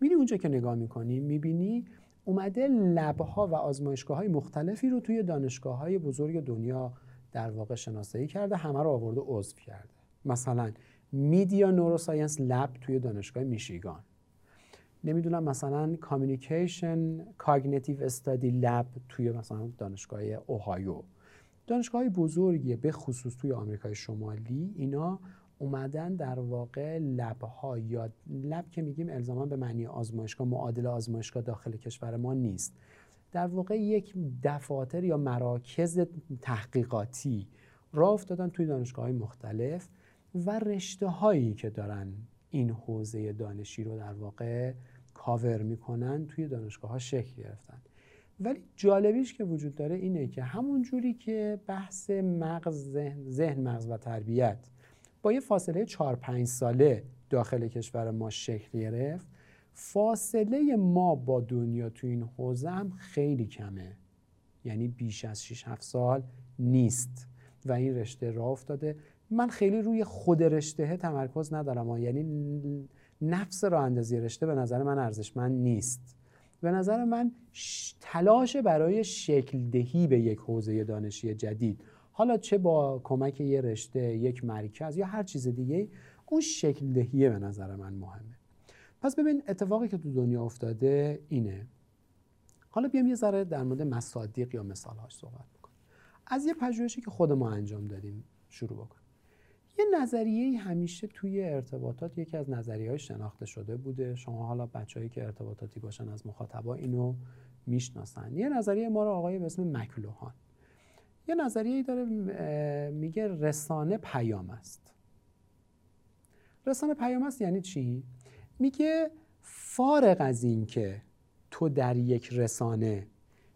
میری اونجا که نگاه می‌کنی می‌بینی اومده لبها و آزمایشگاه های مختلفی رو توی دانشگاه های بزرگ دنیا در واقع شناسایی کرده همه رو آورده عضو کرده. مثلا media neuroscience lab توی دانشگاه میشیگان. نمی‌دونم مثلا communication cognitive study lab توی مثلا دانشگاه اوهایو. دانشگاه های بزرگی به خصوص توی آمریکای شمالی اینا اومدن در واقع lab ها یا lab که میگیم الزاما به معنی آزمایشگاه معادل آزمایشگاه داخل کشور ما نیست. در واقع یک دفاتر یا مراکز تحقیقاتی راه افتادن توی دانشگاه های مختلف. و رشته هایی که دارن این حوزه دانشی رو در واقع کاور می‌کنن توی دانشگاه ها شکل گرفتن. ولی جالبیش که وجود داره اینه که همون جوری که بحث مغز ذهن, ذهن مغز و تربیت با یه فاصله 4 5 ساله داخل کشور ما شکل گرفت فاصله ما با دنیا تو این حوزه هم خیلی کمه. یعنی بیش از 6 7 سال نیست. و این رشته راه افتاده. من خیلی روی خود رشته تمرکز ندارم یعنی نفس راه اندازی رشته به نظر من ارزشمند نیست. به نظر من تلاش برای شکل دهی به یک حوزه دانشی جدید حالا چه با کمک یه رشته یک مرکز یا هر چیز دیگه اون شکل دهیه به نظر من مهمه. پس ببین اتفاقی که تو دنیا افتاده اینه. حالا بیام یه ذره در مورد مصادیق یا مثالهاش صحبت بکنیم. از یه پژوهشی که خود ما انجام دادیم شروع بکنیم. یه نظریه همیشه توی ارتباطات یکی از نظریه های شناخته شده بوده. شما حالا بچههایی که ارتباطاتی باشن از مخاطبا اینو می‌شناسن. یه نظریه ما رو آقای به اسم مکلوهان. یه نظریه داره میگه رسانه پیام است. رسانه پیام است یعنی چی؟ میگه فارغ از این که تو در یک رسانه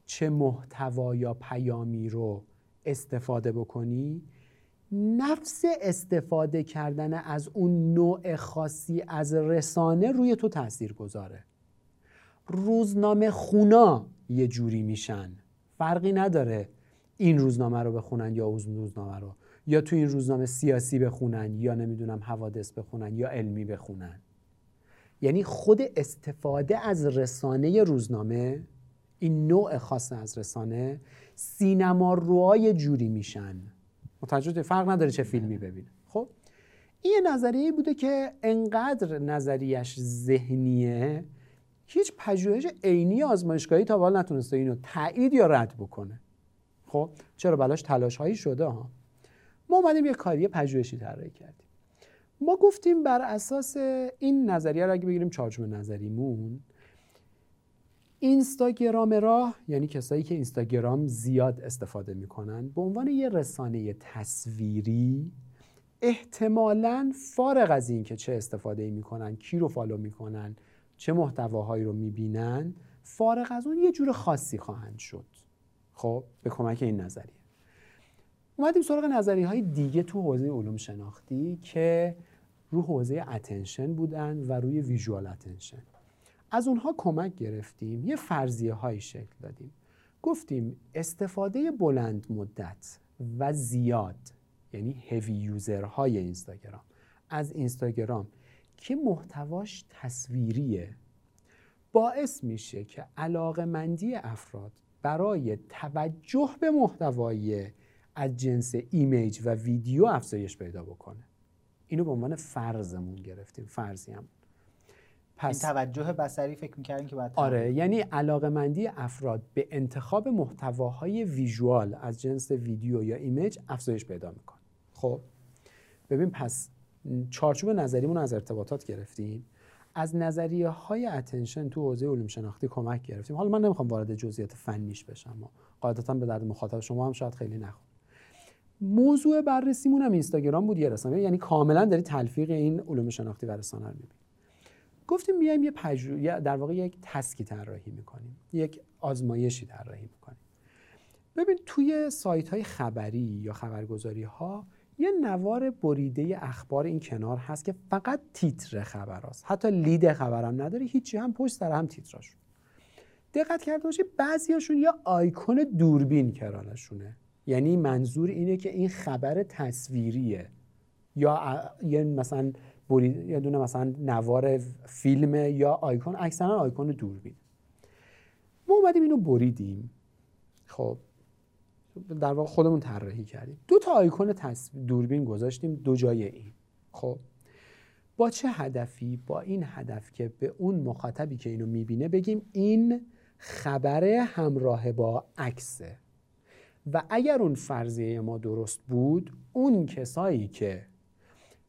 چه محتوا یا پیامی رو استفاده بکنی نفس استفاده کردن از اون نوع خاصی از رسانه روی تو تاثیر گذاره. روزنامه خونا یه جوری میشن. فرقی نداره این روزنامه رو بخونن یا اون روزنامه رو. یا تو این روزنامه سیاسی بخونن یا نمی‌دونم حوادث بخونن یا علمی بخونن. یعنی خود استفاده از رسانه روزنامه این نوع خاص از رسانه سینما روهای جوری میشن. متوجه فرق نداره چه فیلمی ببینه. خب؟ این یه نظریه بوده که انقدر نظریش ذهنیه هیچ پژوهش عینی آزمایشگاهی تا حالا نتونسته اینو تایید یا رد بکنه. خب؟ چرا بلاش تلاش هایی شده ها؟ ما اومدیم یه کاری پژوهشی طراحی کردیم. ما گفتیم بر اساس این نظریه رو اگه بگیریم چارچوب نظریمون اینستاگرام راه یعنی کسایی که اینستاگرام زیاد استفاده می‌کنن به عنوان یه رسانه تصویری احتمالا فارغ از این که چه استفاده می‌کنن کی رو فالو می‌کنن چه محتواهایی رو می‌بینن فارغ از اون یه جور خاصی خواهند شد. خب به کمک این نظریه. اومدیم سراغ نظریه های دیگه تو حوزه علوم شناختی که رو حوزه attention بودن و روی visual attention از اونها کمک گرفتیم یه فرضیه های شکل دادیم. گفتیم استفاده بلند مدت و زیاد یعنی heavy user های اینستاگرام. از اینستاگرام که محتواش تصویریه باعث میشه که علاقمندی افراد برای توجه به محتوای از جنس image و ویدیو افزایش پیدا بکنه. اینو به عنوان فرضمون گرفتیم فرضی هم پس این توجه بصری فکر می‌کردین که باید آره یعنی علاقمندی افراد به انتخاب محتواهای visual از جنس ویدیو یا image افزایش پیدا می‌کنه. خب ببین پس چارچوب نظریمون از ارتباطات گرفتیم. از نظریه های attention تو حوزه علوم شناختی کمک گرفتیم. حالا من نمی‌خوام وارد جزئیات فنیش بشم. اما قاعدتا به درد مخاطب شما هم شاید خیلی نخور. موضوع بررسیمون هم اینستاگرام بود یه رسانه. یعنی کاملا داری تلفیق این علوم شناختی و رسانه رو می‌بینی. گفتیم میایم یه پژو... در واقع یک تسکی طراحی می‌کنیم یک آزمایشی طراحی می‌کنیم. ببین توی سایت های خبری یا خبرگزاری ها یه نوار بریده اخبار این کنار هست که فقط تیتر خبر هست. حتی لید خبرم نداره هیچی هم پشت سر هم تیتراش. دقت کرده باشید بعضیاشون یا آیکون دوربین کرانشونه. یعنی منظور اینه که این خبر تصویریه. یا یه مثلا یه دونه مثلا نوار فیلم یا آیکون. اکثرا آیکون دوربین ما اومدیم اینو بریدیم. خب در واقع خودمون طراحی کردیم. دو تا آیکون دوربین گذاشتیم دو جای این. خب با چه هدفی؟ با این هدف که به اون مخاطبی که اینو می‌بینه بگیم این خبر همراه با عکسه. و اگر اون فرضیه ما درست بود اون کسایی که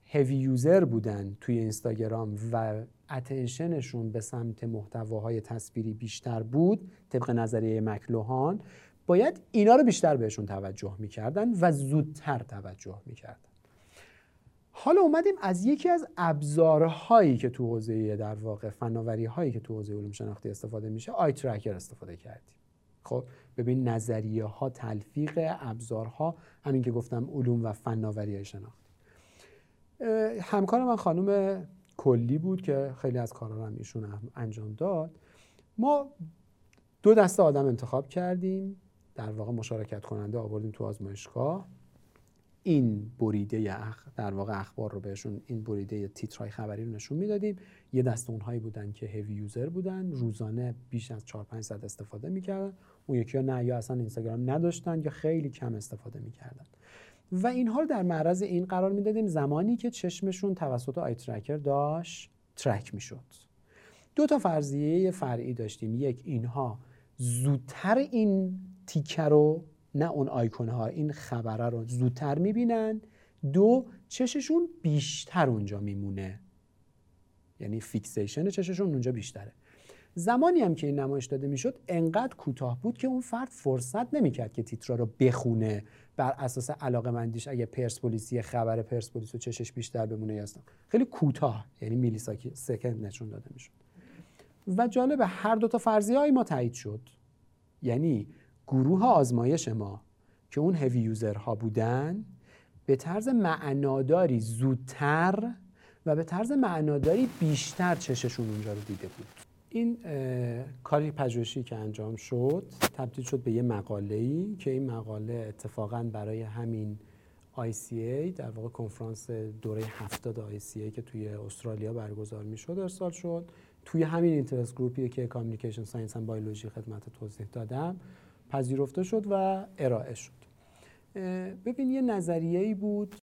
هوی یوزر بودن توی اینستاگرام و اتنشنشون به سمت محتواهای تصویری بیشتر بود طبق نظریه مکلوهان باید اینا رو بیشتر بهشون توجه می‌کردن و زودتر توجه می‌کردن. حالا اومدیم از یکی از ابزارهایی که تو حوزه در واقع فناوری هایی که تو حوزه علوم شناختی استفاده میشه آی ترکر استفاده کردیم. خب ببین نظریه ها تلفیق ابزارها همین که گفتم علوم و فناوری شناختی. همکار من خانم کلی بود که خیلی از کارا هم ایشون انجام داد. ما دو دسته آدم انتخاب کردیم. در واقع مشارکت کننده آوردیم تو آزمایشگاه. این بریده اخ در واقع اخبار رو بهشون این بریده تیترهای خبری رو نشون می‌دادیم. یه دست اونهایی بودن که هیوی یوزر بودن. روزانه بیش از 4 5 ساعت استفاده می‌کردن. اون یکی ها نه یا اصلا اینستاگرام نداشتن یا خیلی کم استفاده می‌کردن. و اینها رو در معرض این قرار می‌دادیم زمانی که چشمشون توسط eye tracker داشت track می‌شد. دو تا فرضیه فرعی داشتیم. یک اینها زودتر این تیکه رو نه اون آیکون ها این خبره رو زودتر می‌بینن. دو چششون بیشتر اونجا میمونه. یعنی fixation چششون اونجا بیشتره. زمانی هم که این نمایش داده می‌شد انقدر کوتاه بود که اون فرد فرصت نمی‌کرد که تیترا رو بخونه بر اساس علاقه مندیش اگه پرسپولیسی خبر پرسپولیس و چشش بیشتر بمونه یا خیلی کوتاه یعنی میلی سکند نشون داده می‌شد. و جالب هر دو تا فرضیه ما تایید شد. یعنی گروه آزمایش ما که اون هوی یوزرها بودن به طرز معناداری زودتر و به طرز معناداری بیشتر چششون اونجا رو دیده بود. این کاری پژوهشی که انجام شد تبدیل شد به یه مقاله ای که این مقاله اتفاقا برای همین ICA در واقع کنفرانس دوره هفتاد ICA که توی استرالیا برگزار می شد ارسال شد. توی همین interest group ی که communication science و بایولوژی خدمت توضیح دادم پذیرفته شد و ارائه شد. ببین یه نظریه ای بود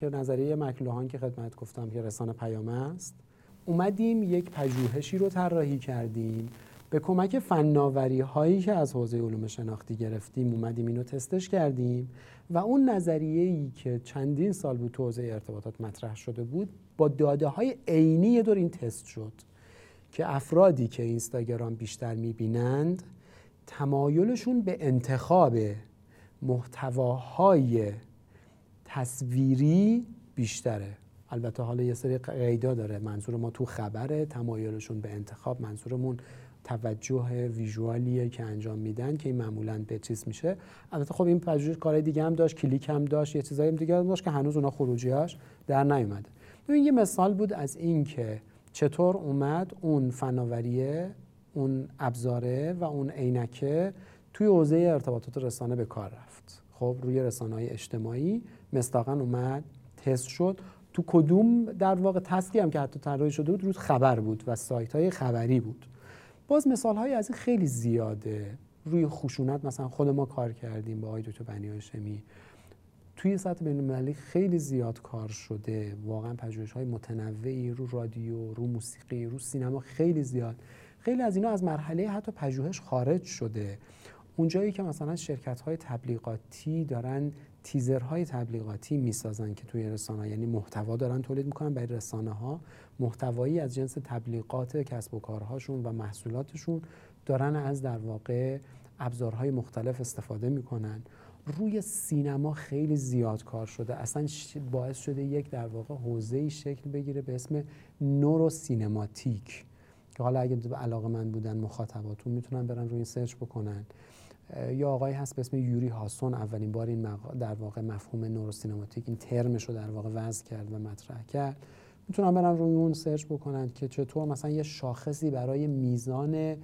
که نظریه مکلوهان که خدمت گفتم که رسانه پیام است. اومدیم یک پژوهشی رو طراحی کردیم. به کمک فناوری هایی که از حوزه علوم شناختی گرفتیم اومدیم اینو تستش کردیم و اون نظریه ای که چندین سال بود تو حوزه ارتباطات مطرح شده بود با داده های عینی یه دور این تست شد که افرادی که اینستاگرام بیشتر می‌بینند تمایلشون به انتخاب محتواهای تصویری بیشتره. البته حالا یه سری قیدا داره. منظور ما تو خبره تمایلشون به انتخاب. منظورمون توجه ویژوالیه که انجام میدن که این معمولا به چیز میشه. البته خب این پژوهش کارهای دیگه هم داشت کلیک هم داشت یه چیزایی دیگه هم داشت که هنوز اونا خروجیاش در نیومده. ببین یه مثال بود از این که چطور اومد اون فناوریه اون ابزاره و اون عینکه توی حوزه ارتباطات رسانه به کار رفت. خب روی رسانه های اجتماعی مستاقا اومد تست شد. تو کدوم در واقع تستی هم که حتی طراحی شده بود روز خبر بود و سایت های خبری بود. باز مثال های از این خیلی زیاده. روی خشونت مثلا خود ما کار کردیم با آقای دکتر بنی هاشمی. توی سطح بین خیلی زیاد کار شده. واقعا پژوهش های متنوعی رو رادیو رو موسیقی رو سینما خیلی زیاد. خیلی از اینا از مرحله حتی پژوهش خارج شده. اونجایی که مثلا شرکت های تبلیغاتی دارن تیزرهای تبلیغاتی می‌سازن که توی رسانه یعنی محتوا دارن تولید می‌کنن برای رسانه ها محتوایی از جنس تبلیغات کسب و کارهاشون و محصولاتشون دارن از در واقع ابزارهای مختلف استفاده می‌کنن. روی سینما خیلی زیاد کار شده. اصلا باعث شده یک در واقع حوزه شکل بگیره به اسم neurocinematic که حالا اگه علاقه‌مند بودن مخاطباتون می‌تونن برن روی سرچ بکنن. یا آقای هست به اسم یوری هاسون. اولین بار این در واقع مفهوم neurocinematic این ترمش رو در واقع وضع کرد و مطرح کرد. می‌تونن برن روی اون سرچ بکنن که چطور مثلا یه شاخصی برای میزان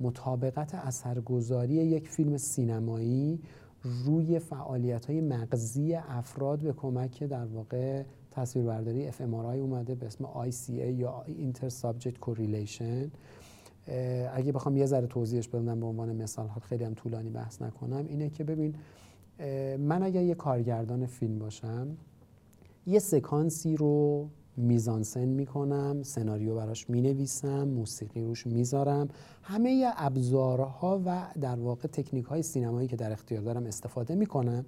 مطابقت اثرگذاری یک فیلم سینمایی روی فعالیت های مغزی افراد به کمک در واقع تصویربرداری اف اومده به اسم ICA یا Inter Subject Correlation. اگه بخوام یه ذره توضیحش بدم به عنوان مثال خیلی هم طولانی بحث نکنم اینه که ببین من اگر یه کارگردان فیلم باشم یه سکانسی رو میزانسن می‌کنم سناریو براش می‌نویسم موسیقی روش می‌ذارم همه ابزارها و در واقع تکنیک های سینمایی که در اختیار دارم استفاده می‌کنم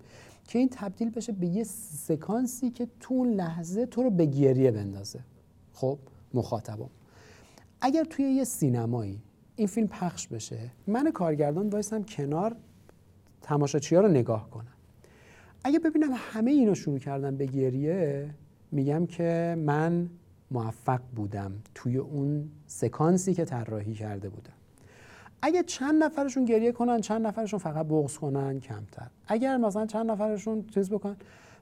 که این تبدیل بشه به یه سکانسی که تو لحظه تو رو به گریه بندازه. خب مخاطبم. اگر توی یه سینمایی این فیلم پخش بشه من کارگردان وایسم کنار تماشاچی ها رو نگاه کنم. اگه ببینم همه اینو شروع کردن به گریه میگم که من موفق بودم توی اون سکانسی که طراحی کرده بودم. اگه چند نفرشون گریه کنن چند نفرشون فقط بغض کنن کمتر. اگر مثلا چند نفرشون چیز بکنن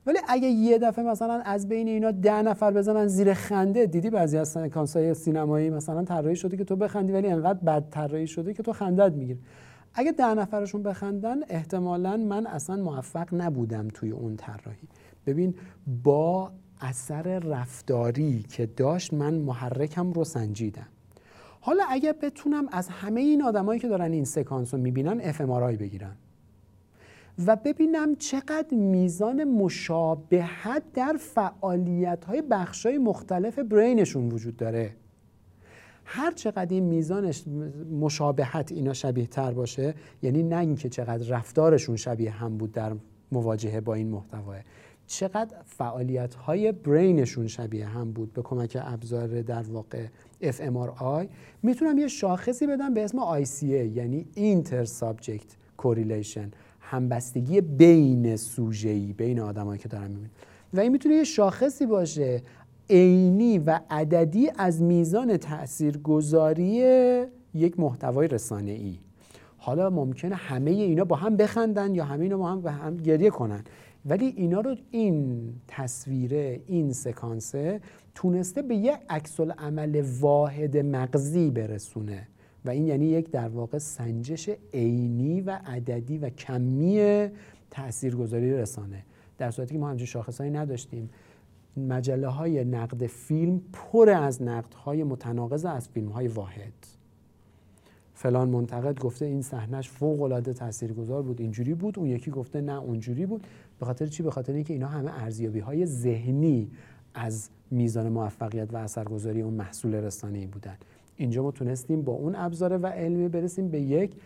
ولی اگه یه دفعه مثلا از بین اینا ده نفر بزنن زیر خنده دیدی بعضی از سکانس‌های سینمایی مثلا طراحی شده که تو بخندی ولی انقدر بد طراحی شده که تو خندت می‌گیره اگه ده نفرشون بخندن احتمالا من اصلا موفق نبودم توی اون طراحی. ببین با اثر رفتاری که داشت من محرکم رو سنجیدم. حالا اگر بتونم از همه این آدمایی که دارن این سکانس رو می‌بینن اف بگیرن. و ببینم چقدر میزان مشابهت در فعالیت های بخش های مختلف برینشون وجود داره. هر چقدر این میزانش مشابهت اینا شبیه تر باشه یعنی نه اینکه چقدر رفتارشون شبیه هم بود در مواجهه با این محتوا چقدر فعالیت های برینشون شبیه هم بود. به کمک ابزار در واقع fMRI می‌تونم یه شاخصی بدم به اسم ICA یعنی Inter Subject Correlation. همبستگی بین سوژه‌ای بین آدمایی که دارن می‌بینن. و این می‌تونه یه شاخصی باشه. عینی و عددی از میزان تاثیرگذاری یک محتوای رسانه‌ای. حالا ممکنه همه اینا با هم بخندن یا همه اینا با هم به هم گریه کنن. ولی اینا رو این تصویره این سکانسه تونسته به یک عکس عمل واحد مغزی برسونه. و این یعنی یک در واقع سنجش عینی و عددی و کمی تاثیرگذاری رسانه. در صورتی که ما همچین شاخصهایی نداشتیم. مجله های نقد فیلم پر از نقد های متناقض از فیلم های واحد. فلان منتقد گفته این صحنهش فوق العاده تاثیرگذار بود اینجوری بود اون یکی گفته نه اونجوری بود. به خاطر چی؟ به خاطر اینکه اینا همه ارزیابی های ذهنی از میزان موفقیت و اثرگذاری اون محصول رسانه‌ای بودن. اینجا ما تونستیم با اون ابزار و علمی برسیم به یک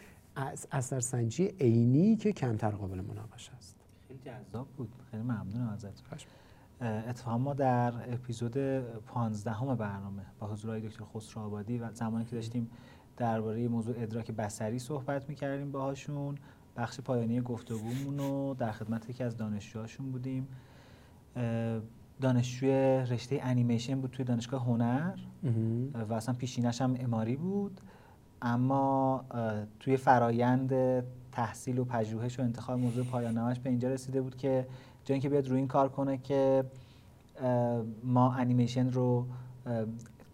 اثرسنجی عینی که کمتر قابل مناقشه است. خیلی جذاب بود. خیلی ممنونم ازت. اتفاقا ما در اپیزود 15 همه برنامه با حضور دکتر خسرو آبادی و زمانی که داشتیم درباره موضوع ادراک بصری صحبت می‌کردیم باهاشون. بخش پایانی گفتگومون رو در خدمت یکی از دانشجوهاشون بودیم. دانشجوی رشته انیمیشن بود توی دانشگاه هنر. و اصلا پیشینش هم اماری بود. اما توی فرایند تحصیل و پژوهش و انتخاب موضوع پایان به اینجا رسیده بود که جایی که بیاد روی این کار کنه که ما انیمیشن رو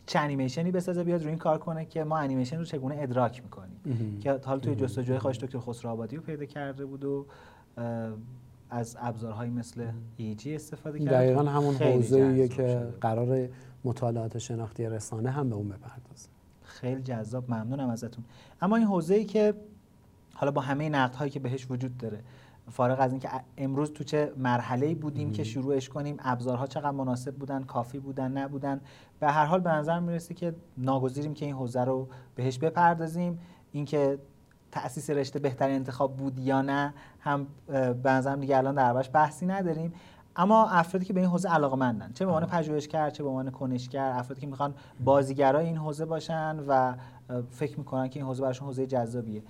چه انیمیشنی بسازه بیاد روی این کار کنه که ما انیمیشن رو چگونه ادراک می‌کنیم. که حالا توی جستجوی خواهش دکتر خسرو آبادی رو پیدا کرده بود و از ابزارهایی مثل ایجی استفاده کرد. دقیقا همون حوزه که قرار مطالعات شناختی رسانه هم به اون بپردازه. خیلی جذاب. ممنونم ازتون. اما این حوزه ای که حالا با همه نقد هایی که بهش وجود داره فارغ از اینکه امروز تو چه مرحله بودیم که شروعش کنیم ابزارها چقدر مناسب بودن کافی بودن نبودن به هر حال به نظر می‌رسه که ناگزیریم که این حوزه رو بهش بپردازیم. اینکه تأسیس رشته بهترین انتخاب بود یا نه هم به نظرم دیگه الان دربارش بحثی نداریم. اما افرادی که به این حوزه علاقه مندن چه به عنوان پژوهشگر چه به عنوان کنشگر افرادی که می‌خوان بازیگرای این حوزه باشن و فکر می‌کنن که این حوزه براشون حوزه جذابیه.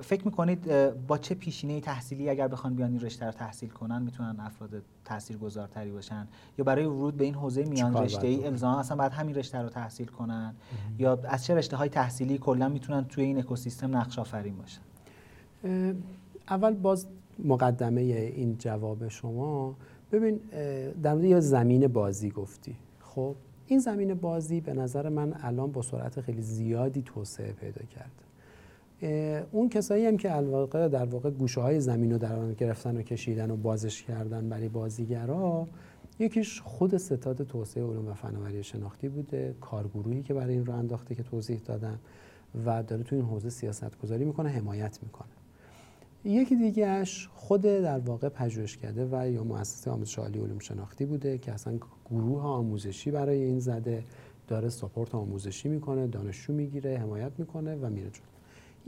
فکر می‌کنید با چه پیشینه تحصیلی اگر بخوان بیان این رشته رو تحصیل کنن می‌تونن افراد تاثیرگذارتری باشن؟ یا برای ورود به این حوزه میان رشته ای الزاما اصلا بعد همین رشته رو تحصیل کنن؟ یا از چه رشته های تحصیلی کلا می‌تونن توی این اکوسیستم نقش آفرین باشن؟ اول باز مقدمه این جواب شما. ببین در مورد زمین بازی گفتی. خب این زمین بازی به نظر من الان با سرعت خیلی زیادی توسعه پیدا کرده. اون کسایی هم که الواقع در واقع گوشه های زمین رو در گرفتن و کشیدن و بازش کردن برای بازیگرا یکیش خود ستاد توسعه علوم و فناوری شناختی بوده کارگروهی که برای این رو انداخته که توضیح دادم و داره تو این حوزه سیاست گذاری می‌کنه حمایت می‌کنه. یکی دیگهش خود در واقع پژوهشکده و یا مؤسسه آموزش عالی علوم شناختی بوده که اصلا گروه آموزشی برای این زده داره ساپورت آموزشی می‌کنه دانشجو می‌گیره حمایت می‌کنه و میره جلو.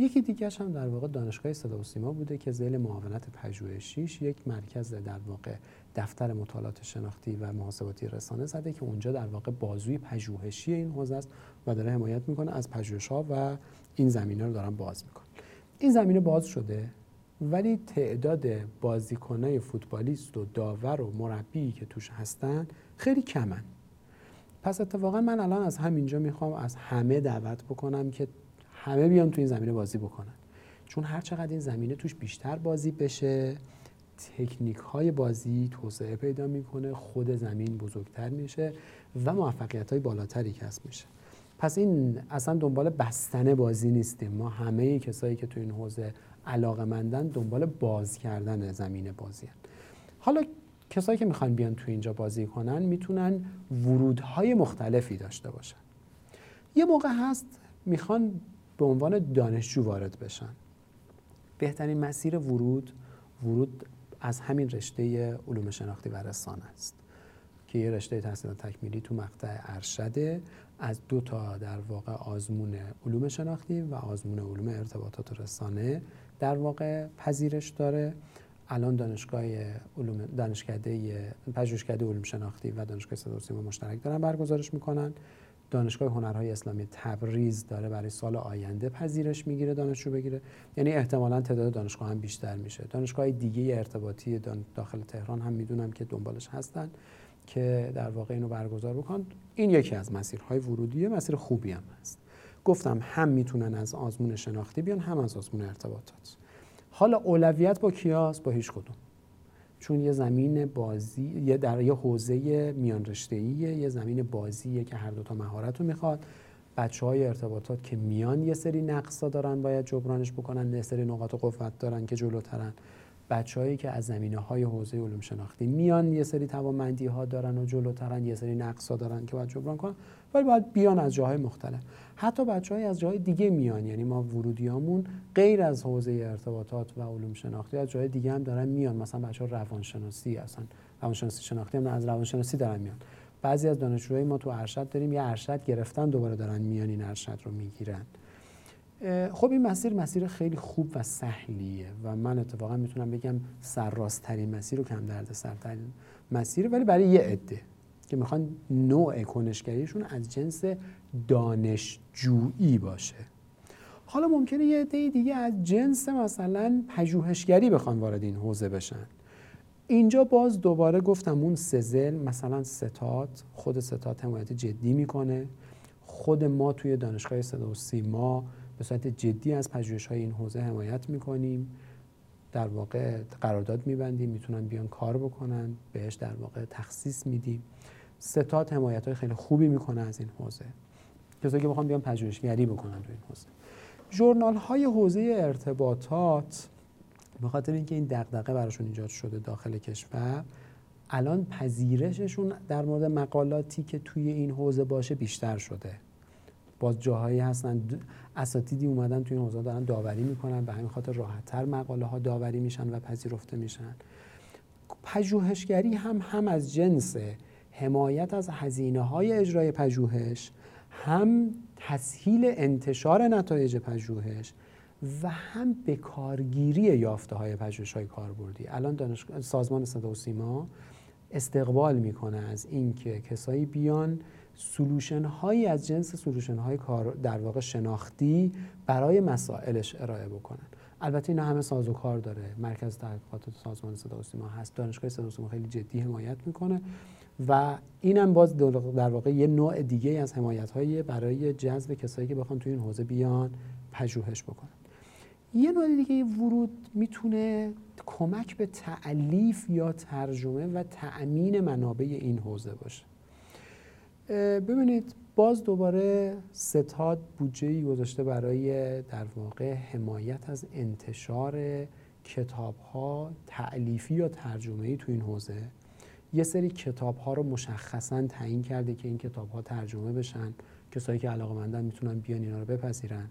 یکی دیگهش هم در واقع دانشگاه صدا و سیما بوده که زیل معاونت پژوهشیش یک مرکز در واقع دفتر مطالعات شناختی و محاسباتی رسانه زده که اونجا در واقع بازوی پژوهشی این حوزه است و داره حمایت می‌کنه از پژوهش‌ها و این زمینه رو دارن باز می‌کنه این زمینه باز شده ولی تعداد بازیکنای فوتبالیست و داور و مربی که توش هستن خیلی کمن. پس اتفاقا من الان از همینجا می‌خوام از همه دعوت بکنم که همه بیان تو این زمینه بازی بکنن. چون هر چقدر این زمینه توش بیشتر بازی بشه تکنیک های بازی توسعه پیدا می‌کنه خود زمین بزرگتر میشه و موفقیت های بالاتری کسب میشه. پس این اصلا دنبال بستن بازی نیستیم. ما همه کسایی که تو این حوزه علاقه مندن دنبال باز کردن زمین بازی هن. حالا کسایی که می‌خوان بیان تو اینجا بازی کنن می‌تونن ورودهای مختلفی داشته باشن. یه موقع هست می‌خوان به عنوان دانشجو وارد بشن. بهترین مسیر ورود ورود از همین رشته علوم شناختی و رسانه است که یه رشته تحصیل تکمیلی تو مقطع ارشده از دو تا در واقع آزمون علوم شناختی و آزمون علوم ارتباطات و رسانه در واقع پذیرش داره. الان دانشگاه علوم دانشکده پژوهشکده علوم شناختی و دانشگاه صدا مشترک دارن برگزارش می‌کنن. دانشگاه هنرهای اسلامی تبریز داره برای سال آینده پذیرش می‌گیره دانشجو بگیره. یعنی احتمالا تعداد دانشگاه هم بیشتر میشه. دانشگاه دیگه ارتباطی داخل تهران هم می‌دونم که دنبالش هستن که در واقع اینو برگزار بکن. این یکی از مسیرهای ورودیه مسیر خوبی هم هست. گفتم هم می‌تونن از آزمون شناختی بیان هم از آزمون ارتباطات. حالا اولویت با کیاس؟ با هیچ کدوم. چون یه زمین بازی یه در یه حوزه میان یه زمین بازیه که هر دو تا مهارت رو می‌خواد. بچه های ارتباطات که میان یه سری نقصا دارن باید جبرانش بکنن یه سری نقاط قوت دارن که جلوترن. بچههایی که از زمینه های حوزه علوم شناختی میان یه سری توانمندی ها دارن و جلوترن یه سری نقص ها دارن که باید جبران کنن ولی باید بیان از جاهای مختلف. حتی بچه از جای دیگه میان یعنی ما ورودیامون غیر از حوزه ارتباطات و علوم شناختی از جای دیگه هم دارن میان. مثلا بچه ها روانشناسی اصلا روانشناسی شناختی هم از روانشناسی دارن میان. بعضی از دانشجوهای ما تو ارشد داریم یه ارشد گرفتن دوباره دارن میان این ارشد رو می‌گیرن. خب این مسیر مسیر خیلی خوب و سهلیه و من اتفاقا می‌تونم بگم سرراستترین مسیر و کم درد سرترین مسیر ولی برای یه عده که می‌خوان نوع کنشگریشون از جنس دانشجویی باشه. حالا ممکنه یه عده دیگه از جنس مثلا پژوهشگری بخوان وارد این حوزه بشن. اینجا باز دوباره گفتم اون سزل مثلا ستات خود ستات حمایت جدی می‌کنه. خود ما توی دانشگاه صدا و سیما به صورت جدی از پژوهش های این حوزه حمایت می‌کنیم. در واقع قرارداد میبندیم می‌تونن بیان کار بکنن بهش در واقع تخصیص میدیم. ستاد حمایت های خیلی خوبی می‌کنه از این حوزه. کسایی که بخوام بیان پژوهشگری بکنن تو این حوزه. ژورنال های حوزه ارتباطات به خاطر اینکه این دغدغه براشون ایجاد شده داخل کشور الان پذیرششون در مورد مقالاتی که توی این حوزه باشه بیشتر شده. باز جاهایی هستن. اساتیدی اومدن توی این حوزه دارن داوری می‌کنن به همین خاطر راحتتر مقاله ها داوری میشن و پذیرفته میشن. پژوهشگری هم هم از جنس حمایت از هزینه های اجرای پژوهش هم تسهیل انتشار نتایج پژوهش و هم به کارگیری یافته های پژوهش های کاربردی. الان دانشگاه سازمان صدا و سیما استقبال می‌کنه از اینکه کسایی بیان سلوشن هایی از جنس سلوشن های کار در واقع شناختی برای مسائلش ارائه بکنن. البته اینا همه ساز و کار داره. مرکز تحقیقات سازمان صدا و سیما هست. دانشگاه صدا و سیما خیلی جدی حمایت می‌کنه و اینم باز در واقع یه نوع دیگه از حمایت های برای جذب کسایی که بخوان توی این حوزه بیان پژوهش بکنن. یه نوع دیگه ورود می‌تونه کمک به تعلیف یا ترجمه و تأمین منابع این حوزه باشه. ببینید باز دوباره ستاد بودجه گذاشته برای در واقع حمایت از انتشار کتاب ها تعلیفی یا ترجمه ای تو این حوزه. یه سری کتاب ها رو مشخصا تعیین کرده که این کتاب ها ترجمه بشن. کسایی که علاقه مندن می‌تونن بیان اینا رو بپذیرن.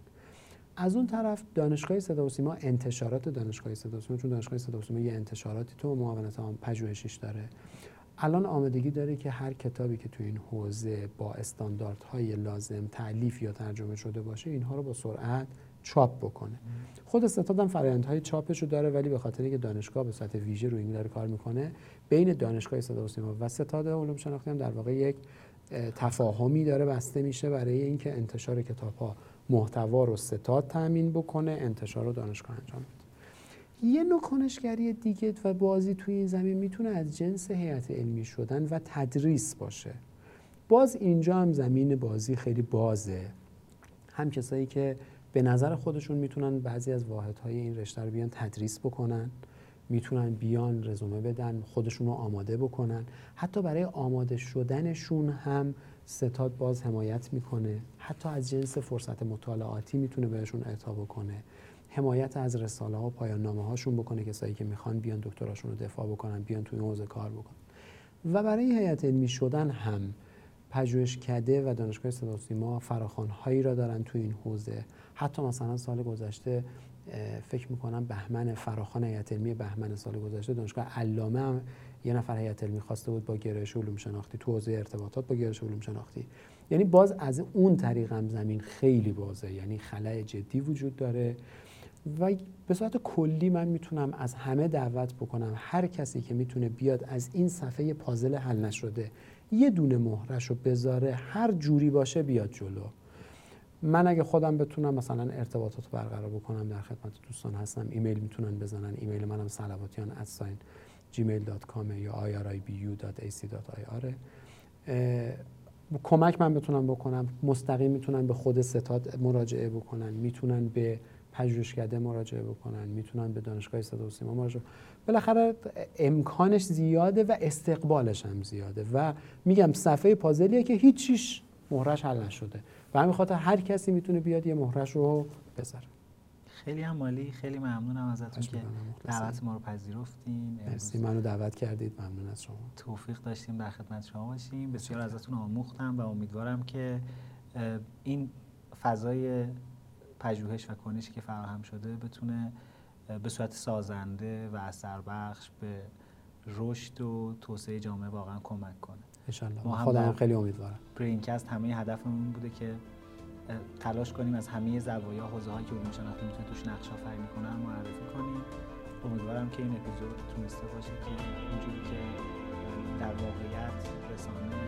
از اون طرف دانشگاه صدا و سیما انتشارات دانشگاه صدا و سیما چون دانشگاه صدا و سیما یه انتشاراتی تو معاونت هم پژوهشیش داره. الان آمادگی داره که هر کتابی که تو این حوزه با استانداردهای لازم تعلیف یا ترجمه شده باشه اینها رو با سرعت چاپ بکنه. خود ستاد هم فرآیندهای چاپش رو داره ولی به خاطر اینکه دانشگاه به صورت ویژه روی این داره کار می‌کنه بین دانشگاه صدا و سیما و ستاد علوم شناختی هم در واقع یک تفاهمی داره بسته میشه برای اینکه انتشار کتاب ها محتوا رو ستاد تامین بکنه انتشار رو دانشگاه انجام بده. یه نوع کنشگری دیگه و بازی توی این زمین می‌تونه از جنس هیئت علمی شدن و تدریس باشه. باز اینجا هم زمین بازی خیلی بازه. هم کسایی که به نظر خودشون می‌تونن بعضی از واحدهای این رشته رو بیان تدریس بکنن می‌تونن بیان رزومه بدن خودشون رو آماده بکنن. حتی برای آماده شدنشون هم ستاد باز حمایت می‌کنه. حتی از جنس فرصت مطالعاتی می‌تونه بهشون اعطا بکنه. حمایت از رساله ها و پایان نامه هاشون بکنه کسایی که می‌خوان بیان دکتراشون رو دفاع بکنن بیان توی حوزه کار بکنن. و برای هیئت علمی شدن هم پژوهشکده و دانشگاه صدا ما فراخوان هایی را دارن توی این حوزه. حتی مثلا سال گذشته فکر می‌کنم بهمن فراخان هیئت علمی بهمن سال گذشته دانشگاه علامه هم یه نفر هیئت علمی خواسته بود با گرایش علوم شناختی تو حوزه ارتباطات با گرایش علوم شناختی. یعنی باز از اون طریق هم زمین خیلی بازه یعنی خلای جدی وجود داره. و به صورت کلی من می‌تونم از همه دعوت بکنم. هر کسی که می‌تونه بیاد از این صفحه پازل حل نشده یه دونه مهرش رو بذاره هر جوری باشه بیاد جلو. من اگه خودم بتونم مثلا ارتباطات رو برقرار بکنم در خدمت دوستان هستم ایمیل می‌تونن بزنن. ایمیل منم سلواتیان ادساین gmail.com یا iribu.ac.ir کمک من بتونم بکنم. مستقیم می‌تونن به خود ستاد مراجعه بکنن. می‌تونن به پژوهشکده مراجعه بکنن می‌تونن به دانشگاه صدا و سیما مراجعه بالاخره امکانش زیاده و استقبالش هم زیاده و میگم صفحه پازلیه که هیچیش مهرش حل نشده. و همین خاطر هر کسی می‌تونه بیاد یه مهرش رو بذاره. خیلی هم مالی خیلی ممنونم ازتون که دعوت ما رو پذیرفتین. مرسی. منو دعوت کردید. ممنون از شما. توفیق داشتیم در خدمت شما باشیم. بسیار ازتون آموختم و امیدوارم که این فضای پژوهش و کنشی که فراهم شده بتونه به صورت سازنده و اثر بخش به رشد و توسعه جامعه واقعا کمک کنه. انشالله ما خودم خیلی امیدوارم. برینکست همه هدفمون بوده که تلاش کنیم از همه زوایا حوزه هایی که علوم شناختی می‌تونه توش نقش آفرینی کنن معرفی کنیم. امیدوارم که این اپیزود تونسته باشه که اونجوری که در واقعیت رسانه